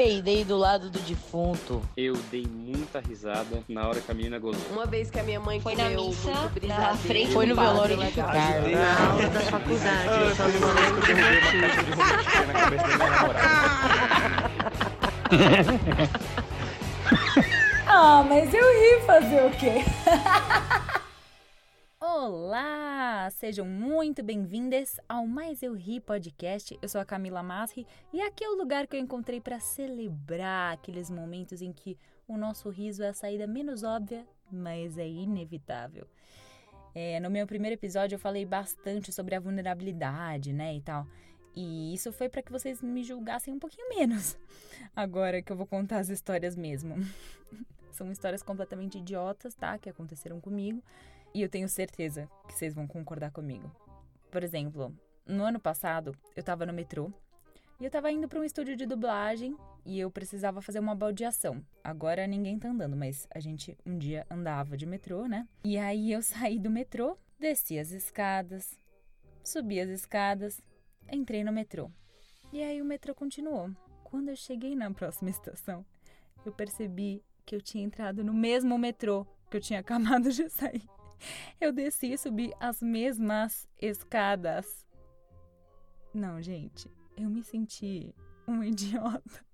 peidei do lado do defunto. Eu dei muita risada na hora que a menina gozou. Uma vez que a minha mãe Foi na missa, na frente Foi no velório do Ricardo. Na aula da faculdade, eu só não lembro do motivo. na cabeça da minha namorada. Ah, mas eu ri fazer o quê? Olá! Sejam muito bem-vindas ao Mais Eu Ri podcast. Eu sou a Camila Masri e aqui é o lugar que eu encontrei para celebrar aqueles momentos em que o nosso riso é a saída menos óbvia, mas é inevitável. É, no meu primeiro episódio eu falei bastante sobre a vulnerabilidade, né, e tal. E isso foi para que vocês me julgassem um pouquinho menos. Agora que eu vou contar as histórias mesmo. São histórias completamente idiotas, tá? Que aconteceram comigo. E eu tenho certeza que vocês vão concordar comigo. Por exemplo, no ano passado, eu tava no metrô e eu tava indo para um estúdio de dublagem e eu precisava fazer uma baldeação. Agora ninguém tá andando, mas a gente um dia andava de metrô, né? E aí eu saí do metrô, desci as escadas, subi as escadas, entrei no metrô. E aí o metrô continuou. Quando eu cheguei na próxima estação, eu percebi que eu tinha entrado no mesmo metrô que eu tinha acabado de sair. Eu desci e subi as mesmas escadas. Não, gente, eu me senti um idiota.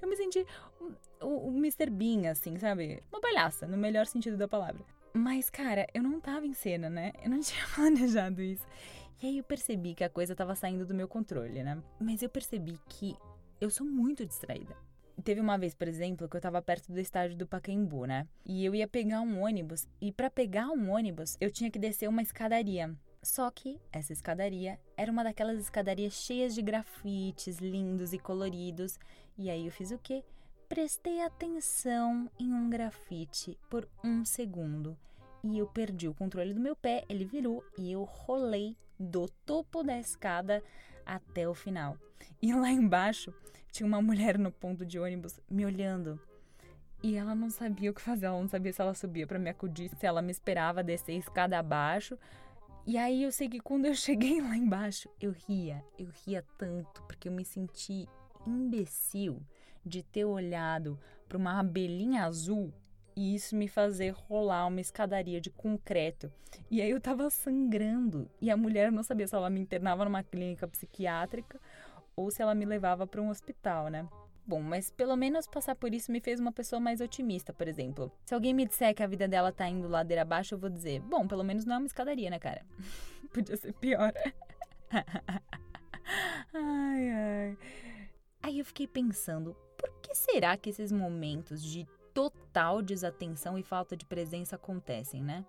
Eu me senti um, o, o Mr. Bean, assim, sabe? Uma palhaça, no melhor sentido da palavra. Mas, cara, eu não tava em cena, né? Eu não tinha planejado isso. E aí eu percebi que a coisa tava saindo do meu controle, né? Mas eu percebi que eu sou muito distraída. Teve uma vez, por exemplo, que eu tava perto do estádio do Pacaembu, né? E eu ia pegar um ônibus, e para pegar um ônibus, eu tinha que descer uma escadaria. Só que essa escadaria era uma daquelas escadarias cheias de grafites lindos e coloridos. E aí eu fiz o quê? Prestei atenção em um grafite por um segundo. E eu perdi o controle do meu pé, ele virou e eu rolei do topo da escada até o final. E lá embaixo tinha uma mulher no ponto de ônibus me olhando. E ela não sabia o que fazer, ela não sabia se ela subia para me acudir, se ela me esperava descer a escada abaixo. E aí eu sei que quando eu cheguei lá embaixo, eu ria, eu ria tanto, porque eu me senti imbecil de ter olhado para uma abelhinha azul e isso me fazer rolar uma escadaria de concreto. E aí eu tava sangrando e a mulher não sabia se ela me internava numa clínica psiquiátrica ou se ela me levava para um hospital, né? Bom, mas pelo menos passar por isso me fez uma pessoa mais otimista, por exemplo. Se alguém me disser que a vida dela tá indo ladeira abaixo, eu vou dizer: bom, pelo menos não é uma escadaria, né, cara? Podia ser pior. ai, ai. Aí eu fiquei pensando: por que será que esses momentos de total desatenção e falta de presença acontecem, né?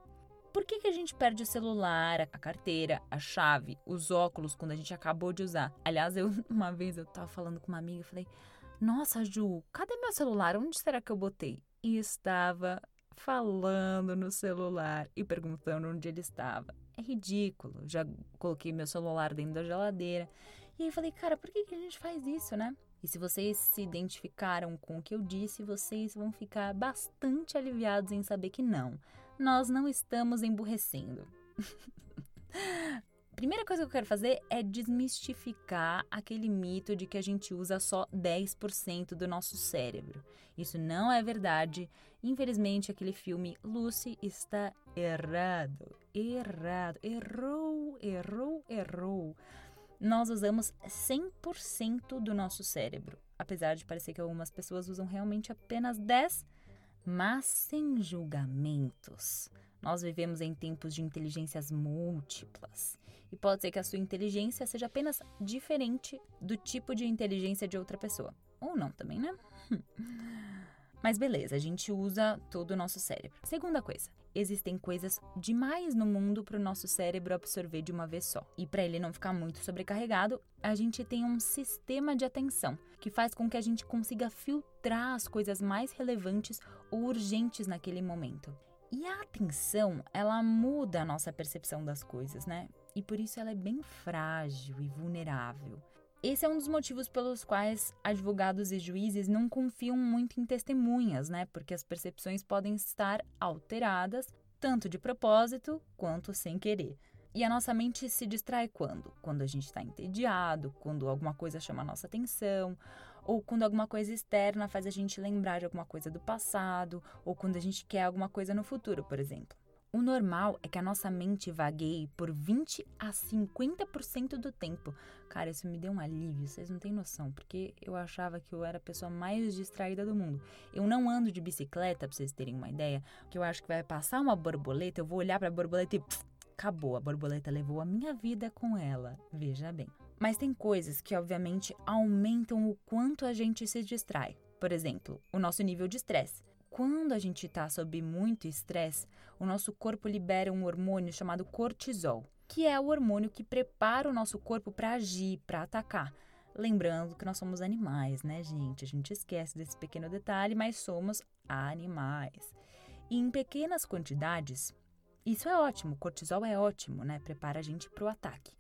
Por que, que a gente perde o celular, a carteira, a chave, os óculos quando a gente acabou de usar? Aliás, eu uma vez eu tava falando com uma amiga e falei: Nossa, Ju, cadê meu celular? Onde será que eu botei? E estava falando no celular e perguntando onde ele estava. É ridículo. Já coloquei meu celular dentro da geladeira. E aí falei, cara, por que, que a gente faz isso, né? E se vocês se identificaram com o que eu disse, vocês vão ficar bastante aliviados em saber que não. Nós não estamos emburrecendo. Primeira coisa que eu quero fazer é desmistificar aquele mito de que a gente usa só 10% do nosso cérebro. Isso não é verdade. Infelizmente, aquele filme Lucy está errado. Errado. Errou, errou, errou nós usamos 100% do nosso cérebro. Apesar de parecer que algumas pessoas usam realmente apenas 10%, mas sem julgamentos. Nós vivemos em tempos de inteligências múltiplas. E pode ser que a sua inteligência seja apenas diferente do tipo de inteligência de outra pessoa. Ou não também, né? Mas beleza, a gente usa todo o nosso cérebro. Segunda coisa, existem coisas demais no mundo para o nosso cérebro absorver de uma vez só. E para ele não ficar muito sobrecarregado, a gente tem um sistema de atenção que faz com que a gente consiga filtrar as coisas mais relevantes ou urgentes naquele momento. E a atenção, ela muda a nossa percepção das coisas, né? E por isso ela é bem frágil e vulnerável. Esse é um dos motivos pelos quais advogados e juízes não confiam muito em testemunhas, né? Porque as percepções podem estar alteradas, tanto de propósito quanto sem querer. E a nossa mente se distrai quando? Quando a gente está entediado, quando alguma coisa chama a nossa atenção, ou quando alguma coisa externa faz a gente lembrar de alguma coisa do passado, ou quando a gente quer alguma coisa no futuro, por exemplo. O normal é que a nossa mente vagueie por 20 a 50% do tempo. Cara, isso me deu um alívio, vocês não têm noção, porque eu achava que eu era a pessoa mais distraída do mundo. Eu não ando de bicicleta, pra vocês terem uma ideia, que eu acho que vai passar uma borboleta, eu vou olhar pra borboleta e pff, acabou, a borboleta levou a minha vida com ela. Veja bem. Mas tem coisas que, obviamente, aumentam o quanto a gente se distrai. Por exemplo, o nosso nível de estresse. Quando a gente está sob muito estresse, o nosso corpo libera um hormônio chamado cortisol, que é o hormônio que prepara o nosso corpo para agir, para atacar. Lembrando que nós somos animais, né, gente? A gente esquece desse pequeno detalhe, mas somos animais. E em pequenas quantidades, isso é ótimo, cortisol é ótimo, né? Prepara a gente para o ataque.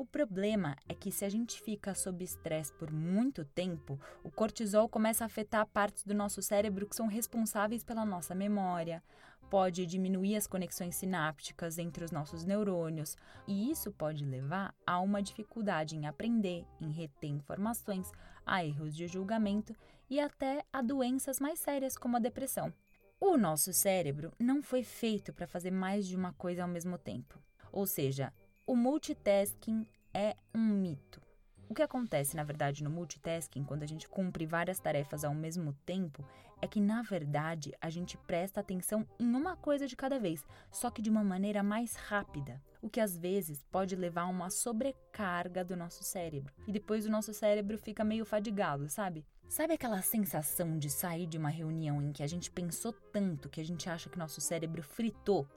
O problema é que se a gente fica sob estresse por muito tempo, o cortisol começa a afetar partes do nosso cérebro que são responsáveis pela nossa memória, pode diminuir as conexões sinápticas entre os nossos neurônios, e isso pode levar a uma dificuldade em aprender, em reter informações, a erros de julgamento e até a doenças mais sérias como a depressão. O nosso cérebro não foi feito para fazer mais de uma coisa ao mesmo tempo. Ou seja, o multitasking é um mito. O que acontece, na verdade, no multitasking, quando a gente cumpre várias tarefas ao mesmo tempo, é que, na verdade, a gente presta atenção em uma coisa de cada vez, só que de uma maneira mais rápida, o que às vezes pode levar a uma sobrecarga do nosso cérebro. E depois o nosso cérebro fica meio fadigado, sabe? Sabe aquela sensação de sair de uma reunião em que a gente pensou tanto que a gente acha que nosso cérebro fritou?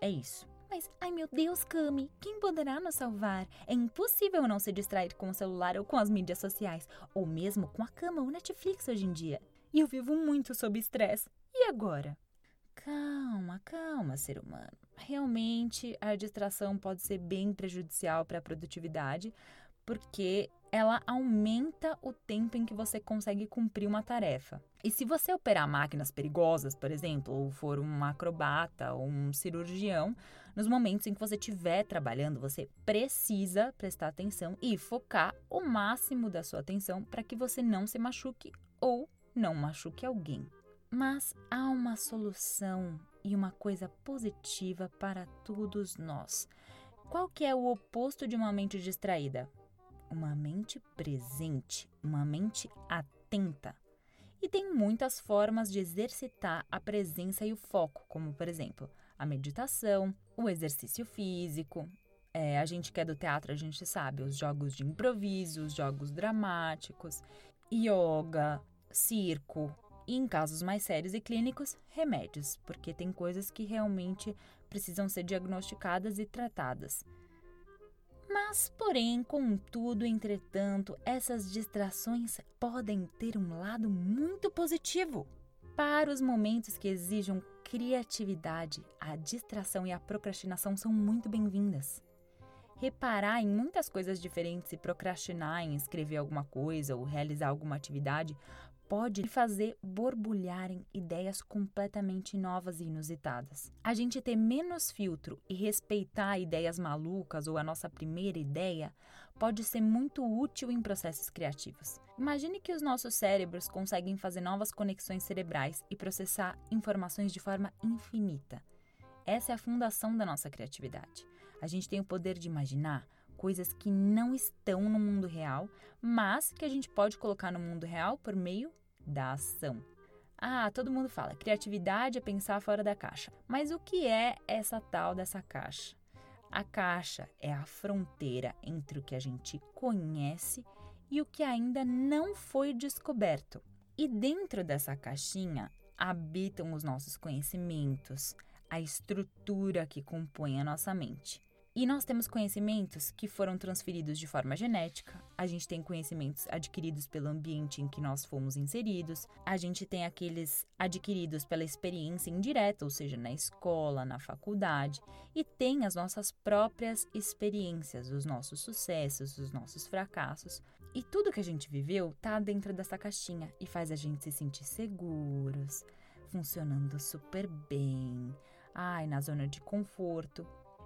É isso. Mas, ai meu Deus, Cami, quem poderá nos salvar? É impossível não se distrair com o celular ou com as mídias sociais, ou mesmo com a cama ou Netflix hoje em dia. E eu vivo muito sob estresse. E agora? Calma, calma, ser humano. Realmente, a distração pode ser bem prejudicial para a produtividade, porque ela aumenta o tempo em que você consegue cumprir uma tarefa. E se você operar máquinas perigosas, por exemplo, ou for um acrobata ou um cirurgião, nos momentos em que você estiver trabalhando, você precisa prestar atenção e focar o máximo da sua atenção para que você não se machuque ou não machuque alguém. Mas há uma solução e uma coisa positiva para todos nós. Qual que é o oposto de uma mente distraída? Uma mente presente, uma mente atenta. E tem muitas formas de exercitar a presença e o foco, como por exemplo a meditação, o exercício físico. É, a gente que é do teatro, a gente sabe, os jogos de improviso, os jogos dramáticos, yoga, circo, e em casos mais sérios e clínicos, remédios, porque tem coisas que realmente precisam ser diagnosticadas e tratadas. Mas, porém, contudo, entretanto, essas distrações podem ter um lado muito positivo. Para os momentos que exijam criatividade, a distração e a procrastinação são muito bem-vindas. Reparar em muitas coisas diferentes e procrastinar em escrever alguma coisa ou realizar alguma atividade pode fazer borbulharem ideias completamente novas e inusitadas. A gente ter menos filtro e respeitar ideias malucas ou a nossa primeira ideia pode ser muito útil em processos criativos. Imagine que os nossos cérebros conseguem fazer novas conexões cerebrais e processar informações de forma infinita. Essa é a fundação da nossa criatividade. A gente tem o poder de imaginar coisas que não estão no mundo real, mas que a gente pode colocar no mundo real por meio da ação. Ah, todo mundo fala, criatividade é pensar fora da caixa. Mas o que é essa tal dessa caixa? A caixa é a fronteira entre o que a gente conhece e o que ainda não foi descoberto. E dentro dessa caixinha habitam os nossos conhecimentos, a estrutura que compõe a nossa mente. E nós temos conhecimentos que foram transferidos de forma genética, a gente tem conhecimentos adquiridos pelo ambiente em que nós fomos inseridos, a gente tem aqueles adquiridos pela experiência indireta, ou seja, na escola, na faculdade, e tem as nossas próprias experiências, os nossos sucessos, os nossos fracassos. E tudo que a gente viveu está dentro dessa caixinha e faz a gente se sentir seguros, funcionando super bem, ai, na zona de conforto.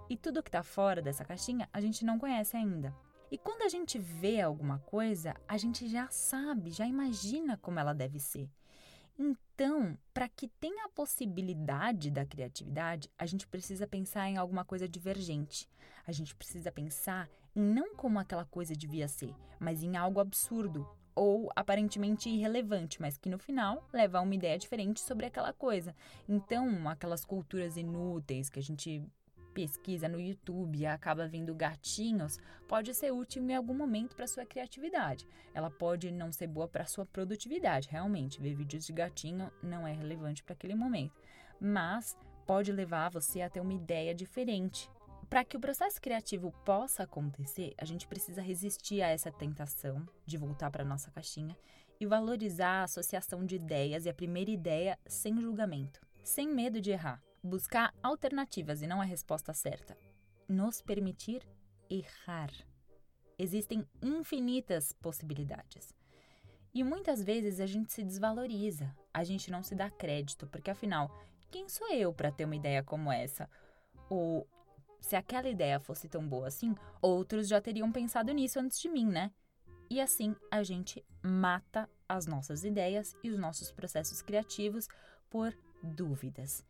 E tudo que está fora dessa caixinha a gente não conhece ainda. E quando a gente vê alguma coisa, a gente já sabe, já imagina como ela deve ser. Então, para que tenha a possibilidade da criatividade, a gente precisa pensar em alguma coisa divergente. A gente precisa pensar em não como aquela coisa devia ser, mas em algo absurdo ou aparentemente irrelevante, mas que no final leva a uma ideia diferente sobre aquela coisa. Então, aquelas culturas inúteis que a gente pesquisa no YouTube e acaba vendo gatinhos, pode ser útil em algum momento para sua criatividade. Ela pode não ser boa para sua produtividade, realmente. Ver vídeos de gatinho não é relevante para aquele momento, mas pode levar você a ter uma ideia diferente. Para que o processo criativo possa acontecer, a gente precisa resistir a essa tentação de voltar para nossa caixinha e valorizar a associação de ideias e a primeira ideia sem julgamento, sem medo de errar buscar alternativas e não a resposta certa. Nos permitir errar. Existem infinitas possibilidades. E muitas vezes a gente se desvaloriza, a gente não se dá crédito, porque afinal, quem sou eu para ter uma ideia como essa? Ou se aquela ideia fosse tão boa assim, outros já teriam pensado nisso antes de mim, né? E assim a gente mata as nossas ideias e os nossos processos criativos por dúvidas.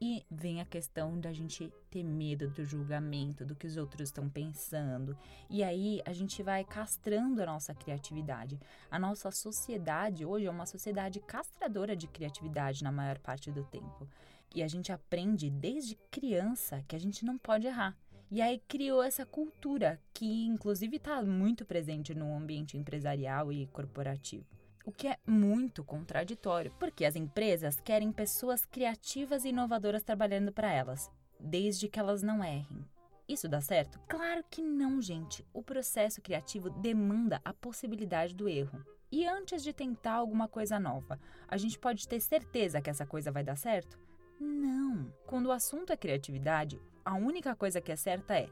E vem a questão da gente ter medo do julgamento, do que os outros estão pensando. E aí a gente vai castrando a nossa criatividade. A nossa sociedade hoje é uma sociedade castradora de criatividade na maior parte do tempo. E a gente aprende desde criança que a gente não pode errar. E aí criou essa cultura que, inclusive, está muito presente no ambiente empresarial e corporativo o que é muito contraditório, porque as empresas querem pessoas criativas e inovadoras trabalhando para elas, desde que elas não errem. Isso dá certo? Claro que não, gente. O processo criativo demanda a possibilidade do erro. E antes de tentar alguma coisa nova, a gente pode ter certeza que essa coisa vai dar certo? Não. Quando o assunto é criatividade, a única coisa que é certa é: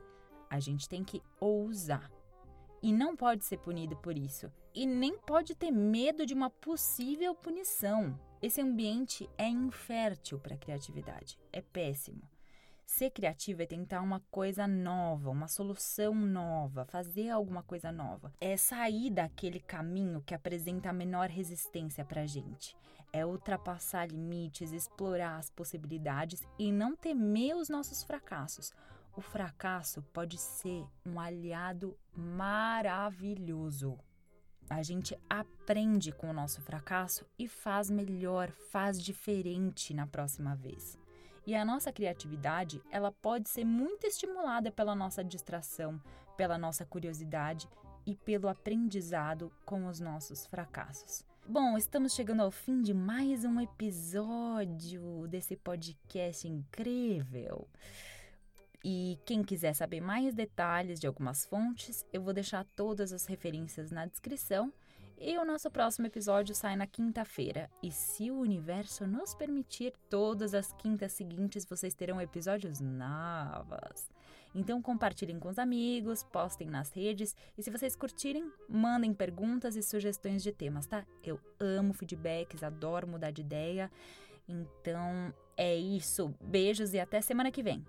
a gente tem que ousar. E não pode ser punido por isso e nem pode ter medo de uma possível punição. Esse ambiente é infértil para a criatividade, é péssimo. Ser criativo é tentar uma coisa nova, uma solução nova, fazer alguma coisa nova. É sair daquele caminho que apresenta a menor resistência para a gente. É ultrapassar limites, explorar as possibilidades e não temer os nossos fracassos. O fracasso pode ser um aliado maravilhoso. A gente aprende com o nosso fracasso e faz melhor, faz diferente na próxima vez. E a nossa criatividade, ela pode ser muito estimulada pela nossa distração, pela nossa curiosidade e pelo aprendizado com os nossos fracassos. Bom, estamos chegando ao fim de mais um episódio desse podcast incrível. E quem quiser saber mais detalhes de algumas fontes, eu vou deixar todas as referências na descrição. E o nosso próximo episódio sai na quinta-feira. E se o universo nos permitir, todas as quintas seguintes vocês terão episódios novos. Então compartilhem com os amigos, postem nas redes e se vocês curtirem, mandem perguntas e sugestões de temas, tá? Eu amo feedbacks, adoro mudar de ideia. Então é isso. Beijos e até semana que vem.